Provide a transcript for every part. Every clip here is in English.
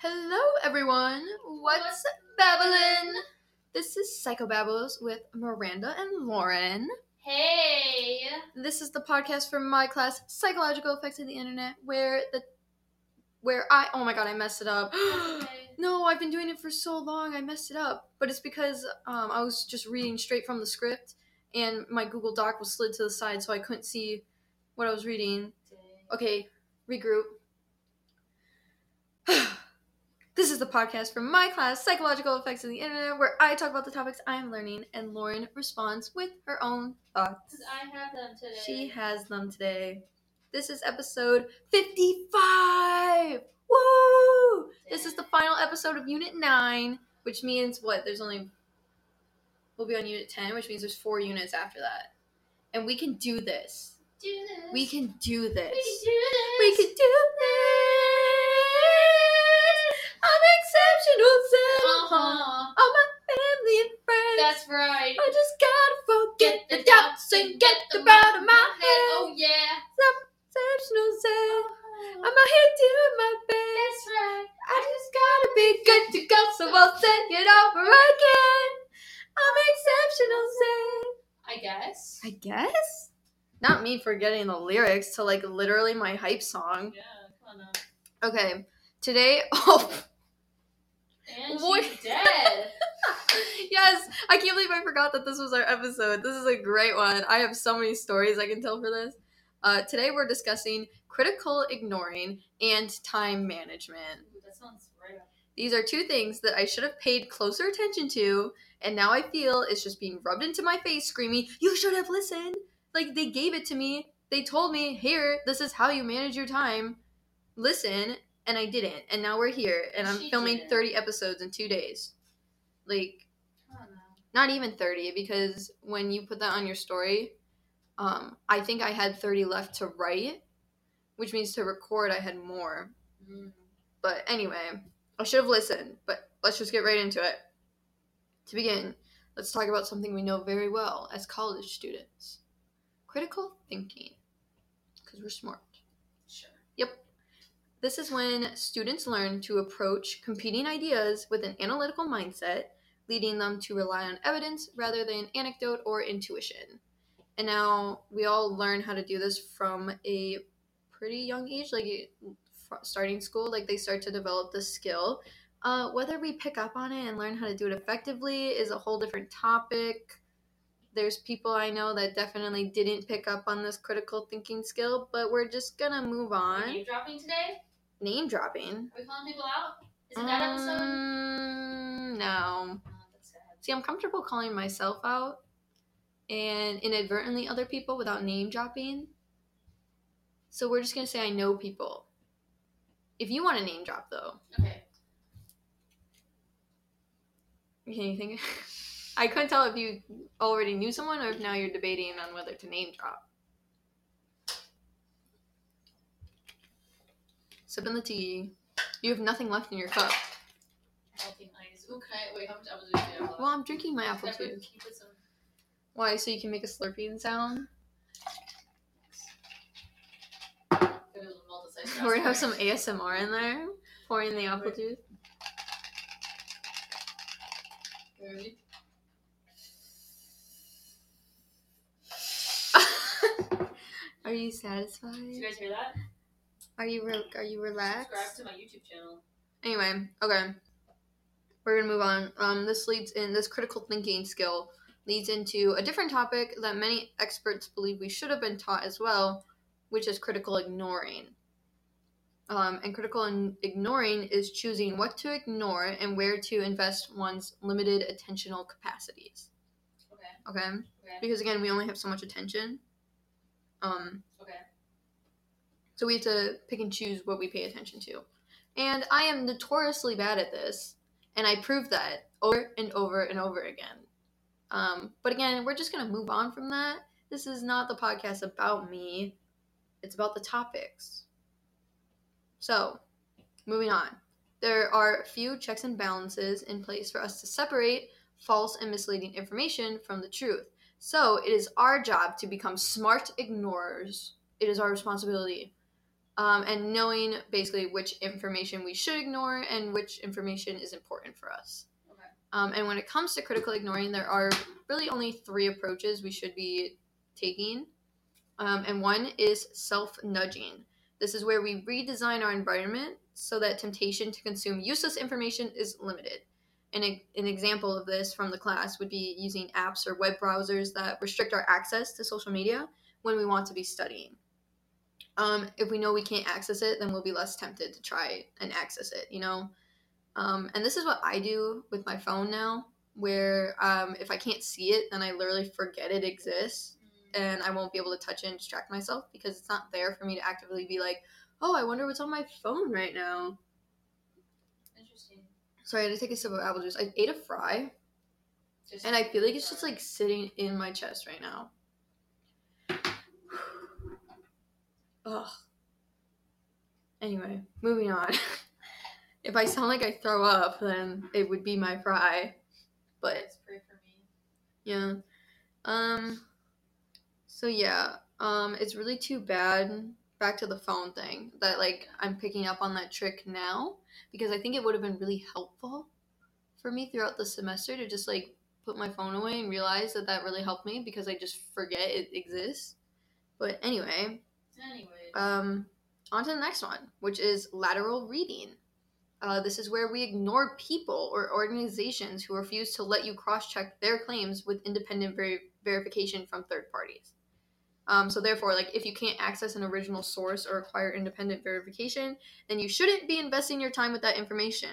Hello, everyone. What's, What's babbling? This is Psychobabbles with Miranda and Lauren. Hey. This is the podcast from my class, Psychological Effects of the Internet, where the where I oh my god, I messed it up. Okay. no, I've been doing it for so long, I messed it up. But it's because um, I was just reading straight from the script, and my Google Doc was slid to the side, so I couldn't see what I was reading. Okay, regroup. this is the podcast from my class, Psychological Effects of the Internet, where I talk about the topics I'm learning and Lauren responds with her own thoughts. I have them today. She has them today. This is episode 55! Woo! This is the final episode of Unit 9, which means what? There's only. We'll be on Unit 10, which means there's four units after that. And we can do this. do this. We can do this. We can do this. We can do this. Exceptional, Zen. Uh-huh. All my family and friends. That's right. I just gotta forget the doubts and get them out of my head. Oh yeah. Exceptional, Zen. I'm out here doing my best. That's right. I just gotta be good to go, so I'll say it over again. I'm exceptional, Zen. I guess. I guess. Not me forgetting the lyrics to like literally my hype song. Yeah. Come on. Okay, today. Oh, And she's dead. yes, I can't believe I forgot that this was our episode. This is a great one. I have so many stories I can tell for this. Uh, today we're discussing critical ignoring and time management. Ooh, that sounds right. These are two things that I should have paid closer attention to, and now I feel it's just being rubbed into my face, screaming, You should have listened! Like, they gave it to me. They told me, Here, this is how you manage your time. Listen, and I didn't. And now we're here, and I'm She filming didn't. 30 episodes in two days. Like, Come on now. not even 30, because when you put that on your story, um, I think I had 30 left to write, which means to record, I had more. Mm. But anyway, I should have listened, but let's just get right into it. To begin, let's talk about something we know very well as college students critical thinking. Because we're smart. Sure. This is when students learn to approach competing ideas with an analytical mindset, leading them to rely on evidence rather than anecdote or intuition. And now we all learn how to do this from a pretty young age, like starting school, like they start to develop the skill. Uh, whether we pick up on it and learn how to do it effectively is a whole different topic. There's people I know that definitely didn't pick up on this critical thinking skill, but we're just gonna move on. Are you dropping today? Name dropping. Are we calling people out? Is it that episode? Um, no. Oh. See, I'm comfortable calling myself out and inadvertently other people without name dropping. So we're just gonna say I know people. If you want to name drop though, Okay. can you think? I couldn't tell if you already knew someone or if now you're debating on whether to name drop. Sipping the tea. You have nothing left in your cup. Healthy nice. Ooh, can I wait? How much apple juice do you have? Well, I'm drinking my apple juice. some- Why? So you can make a slurping sound? It was multi-size We're gonna have some ASMR in there, pouring the apple juice. Ready? are you satisfied? Did you guys hear that? Are you re- are you relaxed? Subscribe to my YouTube channel. Anyway, okay. We're gonna move on. Um, this leads in this critical thinking skill leads into a different topic that many experts believe we should have been taught as well, which is critical ignoring. Um, and critical in- ignoring is choosing what to ignore and where to invest one's limited attentional capacities. Okay. Okay, Okay. because again, we only have so much attention. Um, Okay. So we have to pick and choose what we pay attention to. And I am notoriously bad at this, and I prove that over and over and over again. Um, but again, we're just going to move on from that. This is not the podcast about me, it's about the topics. So, moving on. There are few checks and balances in place for us to separate false and misleading information from the truth. So, it is our job to become smart ignorers. It is our responsibility um, and knowing basically which information we should ignore and which information is important for us. Okay. Um, and when it comes to critical ignoring, there are really only three approaches we should be taking. Um, and one is self nudging. This is where we redesign our environment so that temptation to consume useless information is limited. An, an example of this from the class would be using apps or web browsers that restrict our access to social media when we want to be studying. Um, if we know we can't access it, then we'll be less tempted to try and access it, you know? Um, and this is what I do with my phone now, where um, if I can't see it, then I literally forget it exists Mm, and I won't be able to touch it and distract myself because it's not there for me to actively be like, oh, I wonder what's on my phone right now. Interesting. Sorry, I had to take a sip of apple juice. I ate a fry, Just and I feel like it's just like sitting in my chest right now. Ugh. Anyway, moving on. if I sound like I throw up, then it would be my fry. But Let's pray for me. Yeah. Um so yeah, um it's really too bad back to the phone thing that like I'm picking up on that trick now because I think it would have been really helpful for me throughout the semester to just like put my phone away and realize that that really helped me because I just forget it exists. But anyway, Anyways. um, on to the next one, which is lateral reading. Uh, this is where we ignore people or organizations who refuse to let you cross check their claims with independent ver- verification from third parties. Um, so, therefore, like if you can't access an original source or acquire independent verification, then you shouldn't be investing your time with that information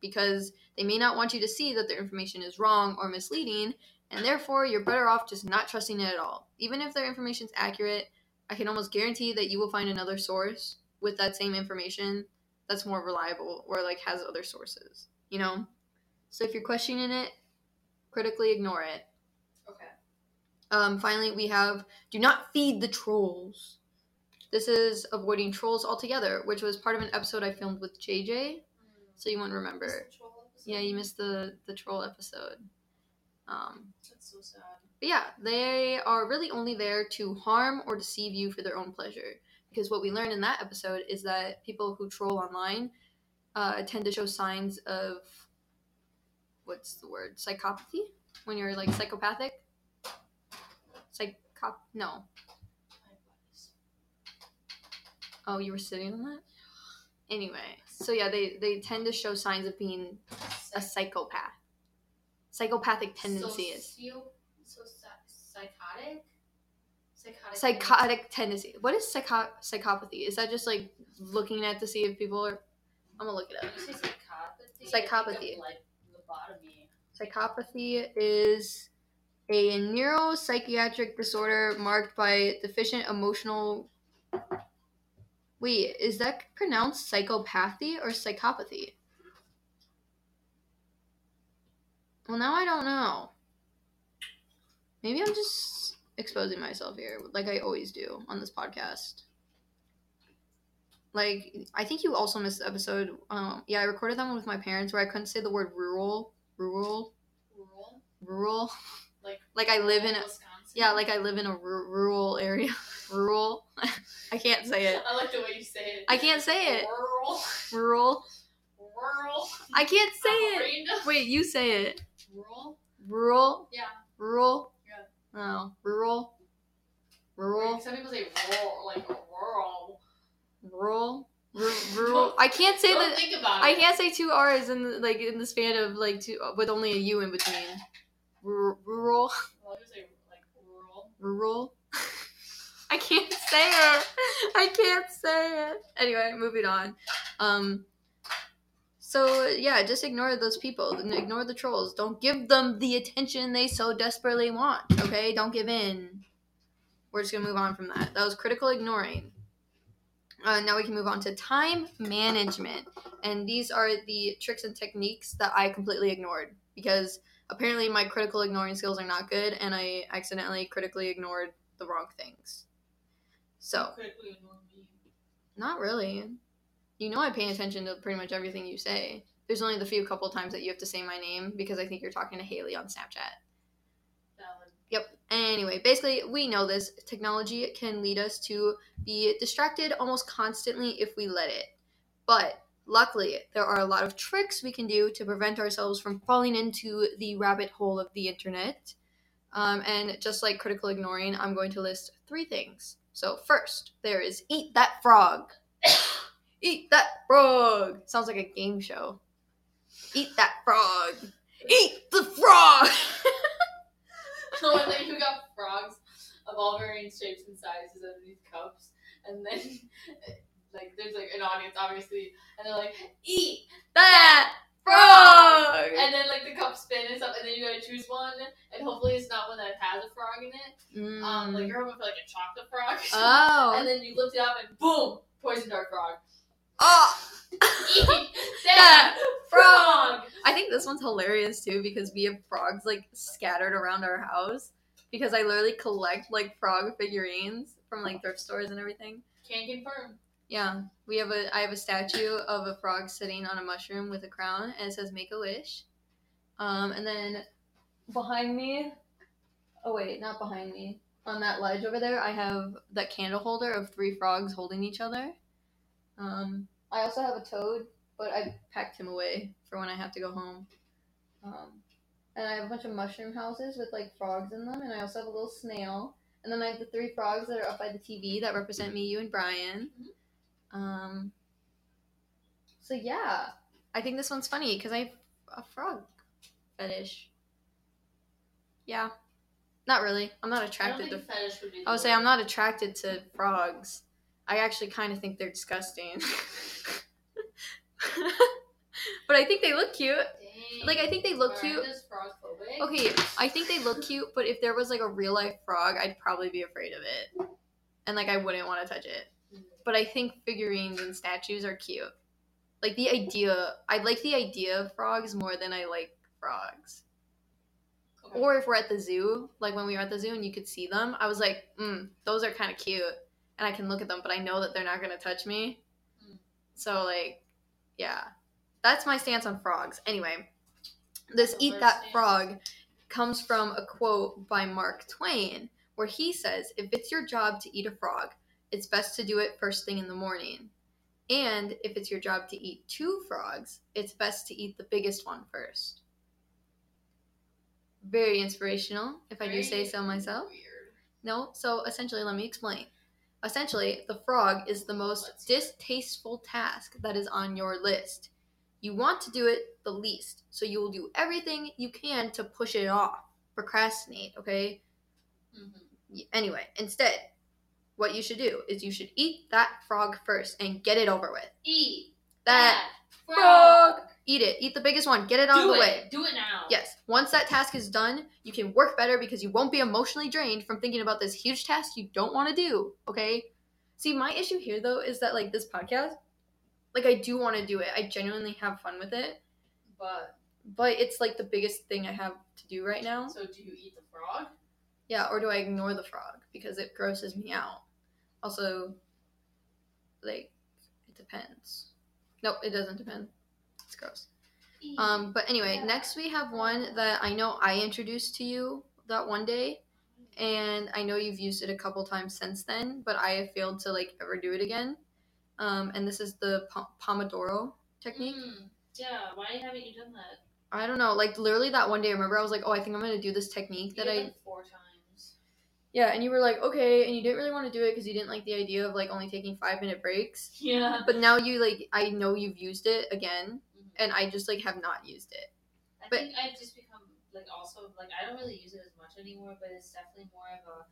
because they may not want you to see that their information is wrong or misleading, and therefore you're better off just not trusting it at all. Even if their information is accurate, I can almost guarantee that you will find another source with that same information that's more reliable or like has other sources, you know? So if you're questioning it, critically ignore it. okay. Um, finally, we have do not feed the trolls. This is avoiding trolls altogether, which was part of an episode I filmed with JJ, Mm. so you won't remember. Missed the troll episode? Yeah, you missed the the troll episode. Um, That's so sad. But yeah, they are really only there to harm or deceive you for their own pleasure. Because what we learned in that episode is that people who troll online uh, tend to show signs of what's the word? Psychopathy? When you're like psychopathic? Psychop. No. Oh, you were sitting on that? Anyway, so yeah, they, they tend to show signs of being a psychopath. Psychopathic tendencies. Socio- so psy- psychotic? Psychotic. psychotic tendency. What is psycho- psychopathy? Is that just like looking at to see if people are? I'm gonna look it up. psychopathy, Psychopathy. I think of, like lobotomy. Psychopathy is a neuropsychiatric disorder marked by deficient emotional. Wait, is that pronounced psychopathy or psychopathy? Well, now I don't know. Maybe I'm just exposing myself here, like I always do on this podcast. Like, I think you also missed the episode. Um, yeah, I recorded that one with my parents where I couldn't say the word rural, rural, Rural? rural. Like, Like I live in a Wisconsin? yeah, like I live in a rural area. rural. I can't say it. I like the way you say it. I can't say it. Rural. Rural. Rural. I can't say it. Random. Wait, you say it. Rural? Rural. Yeah. Rural. Oh, rural. Rural. Some people say rural, like rural. Rural. Ru- Rural. I can't say that. think about I it. can't say two R's in the, like in the span of like two with only a U in between. Ru- Rural. Well, I say like rural. rural. I can't say it. I can't say it. Anyway, moving on. Um. So yeah, just ignore those people. Ignore the trolls. Don't give them the attention they so desperately want. Okay, don't give in. We're just gonna move on from that. That was critical ignoring. Uh, now we can move on to time management, and these are the tricks and techniques that I completely ignored because apparently my critical ignoring skills are not good and i accidentally critically ignored the wrong things so Critically ignore me. not really you know i pay attention to pretty much everything you say there's only the few couple times that you have to say my name because i think you're talking to haley on snapchat Valid. Anyway, basically, we know this. Technology can lead us to be distracted almost constantly if we let it. But luckily, there are a lot of tricks we can do to prevent ourselves from falling into the rabbit hole of the internet. Um, and just like critical ignoring, I'm going to list three things. So, first, there is eat that frog. eat that frog. Sounds like a game show. Eat that frog. Eat the frog. So and then you got frogs of all varying shapes and sizes underneath cups, and then like there's like an audience obviously, and they're like eat that frog. and then like the cup spin and stuff, and then you gotta choose one, and hopefully it's not one that has a frog in it. Um, like Mm. you're hoping for like a chocolate frog, Oh. and then you lift it up and boom, poison dart frog. Oh. Eat that That frog. I think this one's hilarious too because we have frogs like scattered around our house because I literally collect like frog figurines from like thrift stores and everything. Can confirm. Yeah, we have a I have a statue of a frog sitting on a mushroom with a crown and it says "Make a wish." Um, and then behind me, oh wait, not behind me, on that ledge over there, I have that candle holder of three frogs holding each other. Um, I also have a toad, but I packed him away for when I have to go home. Um, and I have a bunch of mushroom houses with like frogs in them, and I also have a little snail. And then I have the three frogs that are up by the TV that represent me, you, and Brian. Um, so yeah, I think this one's funny because I have a frog fetish. Yeah, not really. I'm not attracted to. fetish would be. I would say I'm not attracted to frogs. I actually kind of think they're disgusting. but I think they look cute. Dang. Like I think they look cute. Okay, I think they look cute, but if there was like a real life frog, I'd probably be afraid of it. And like I wouldn't want to touch it. Mm. But I think figurines and statues are cute. Like the idea, I like the idea of frogs more than I like frogs. Okay. Or if we're at the zoo, like when we were at the zoo and you could see them, I was like, mm, those are kind of cute. And I can look at them, but I know that they're not going to touch me. Mm. So, like, yeah. That's my stance on frogs. Anyway, this So Eat That stance. Frog comes from a quote by Mark Twain, where he says, If it's your job to eat a frog, it's best to do it first thing in the morning. And if it's your job to eat two frogs, it's best to eat the biggest one first. Very inspirational, if I do say so myself. Weird. No, so essentially, let me explain. Essentially, the frog is the most Let's hear it. distasteful task that is on your list. You want to do it the least, so you will do everything you can to push it off, procrastinate, okay? Mhm. Anyway, instead, what you should do is you should eat that frog first and get it over with. Eat That that frog. Eat it. Eat the biggest one. Get it out Do of the it. way. Do it now. Yes. Once that task is done, you can work better because you won't be emotionally drained from thinking about this huge task you don't want to do. Okay. See, my issue here though is that like this podcast, like I do want to do it. I genuinely have fun with it, But but it's like the biggest thing I have to do right now. so do you eat the frog? Yeah. Or do I ignore the frog because it grosses me out? Also, like it depends. Nope, it doesn't depend. It's gross. Um, but anyway, Yeah. next we have one that I know I introduced to you that one day, and I know you've used it a couple times since then, but I have failed to like ever do it again. Um, and this is the po- Pomodoro technique. Mm, yeah. Why haven't you done that? I don't know, like literally that one day, I remember I was like, oh, I think I'm gonna do this technique that I four times. Yeah, and you were like, okay, and you didn't really want to do it because you didn't like the idea of like only taking five minute breaks. Yeah. But now you like, I know you've used it again, Mhm. and I just like have not used it. I but- think I've just become like also like I don't really use it as much anymore, but it's definitely more of a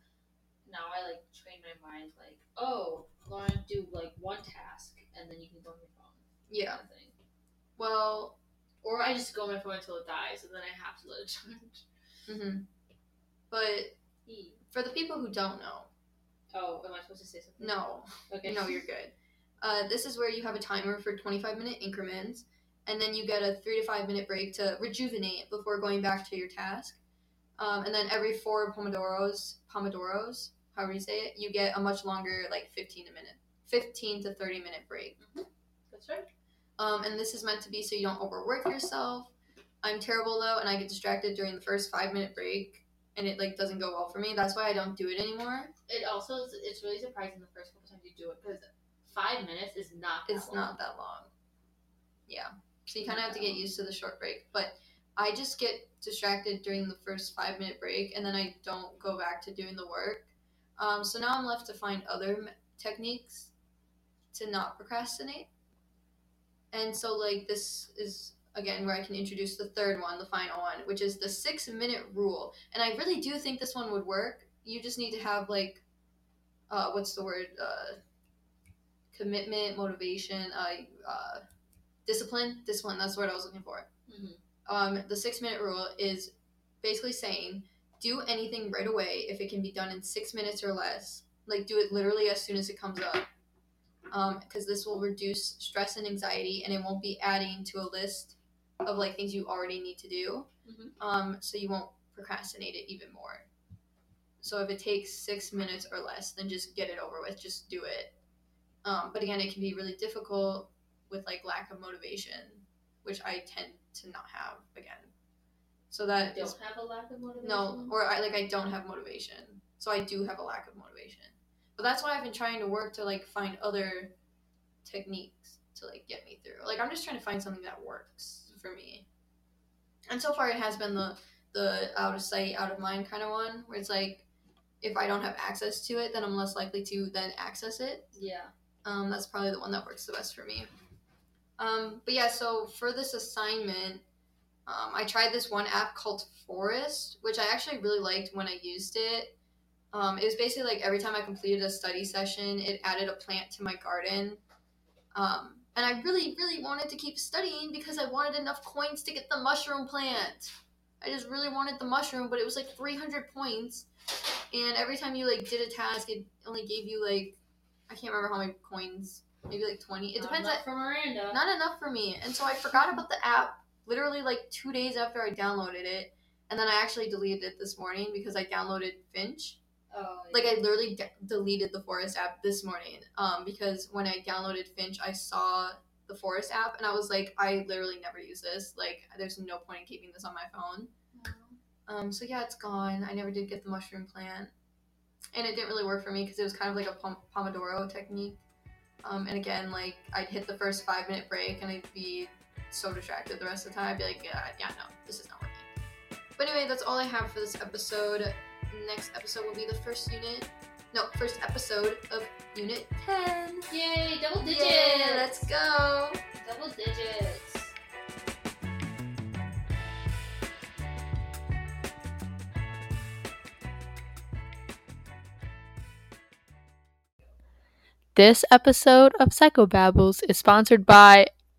now I like train my mind like, oh, Lauren, do like one task and then you can go on your phone. Yeah. Kind of. Well, Or I just go on my phone until it dies and then I have to let it charge. hmm but For the people who don't know, Oh, am I supposed to say something? no, Okay. no, you're good. Uh, this is where you have a timer for 25 minute increments, and then you get a three to five minute break to rejuvenate before going back to your task. Um, and then every four pomodoros, pomodoros, however you say it, you get a much longer, like 15 a minute, 15 to 30 minute break. That's right. Um, and this is meant to be so you don't overwork yourself. I'm terrible though, and I get distracted during the first five minute break. And it like doesn't go well for me. That's why I don't do it anymore. It also is, it's really surprising the first couple times you do it because five minutes is not. That It's long. not that long. Yeah. So you kind of have to get used to the short break. But I just get distracted during the first five minute break and then I don't go back to doing the work. Um, so now I'm left to find other techniques to not procrastinate. And so, like, this is again where I can introduce the third one, the final one, which is the six minute rule. And I really do think this one would work. You just need to have, like, uh, what's the word? Uh, commitment, motivation, uh, uh, discipline. Discipline, that's what I was looking for. Mhm. Um, the six minute rule is basically saying do anything right away if it can be done in six minutes or less. Like, do it literally as soon as it comes up. Because this will reduce stress and anxiety and it won't be adding to a list of like things you already need to do. Mhm. Um, so you won't procrastinate it even more. So if it takes six minutes or less, then just get it over with. Just do it. Um, but again, it can be really difficult with like lack of motivation, which I tend to not have again. So that You don't have a lack of motivation. no, or I like I don't have motivation. So I do have a lack of motivation. But that's why I've been trying to work to like find other techniques to like get me through. Like I'm just trying to find something that works for me. And so far it has been the the out of sight, out of mind kind of one where it's like if I don't have access to it, then I'm less likely to then access it. Yeah. Um, that's probably the one that works the best for me. Um, but yeah, so for this assignment, um, I tried this one app called Forest, which I actually really liked when I used it. Um, it was basically like every time I completed a study session, it added a plant to my garden. Um, and I really, really wanted to keep studying because I wanted enough coins to get the mushroom plant. I just really wanted the mushroom, but it was like 300 points. And every time you like did a task, it only gave you like I can't remember how many coins, maybe like 20. It Not depends. enough for Miranda. not enough for me. And so I forgot about the app literally like two days after I downloaded it. And then I actually deleted it this morning because I downloaded Finch. Oh, Like I literally de- deleted the Forest app this morning um, because when I downloaded Finch, I saw the Forest app and I was like, I literally never use this. Like, there's no point in keeping this on my phone. Um, so yeah, it's gone. I never did get the mushroom plant, and it didn't really work for me because it was kind of like a pom- pomodoro technique. Um, and again, like I'd hit the first five minute break and I'd be so distracted the rest of the time. I'd be like, yeah, yeah, no, this is not working. But anyway, that's all I have for this episode. Next episode will be the first unit, no, first episode of Unit Ten. Yay! Double digits. Yeah, let's go. Double digits. This episode of Psychobabbles is sponsored by.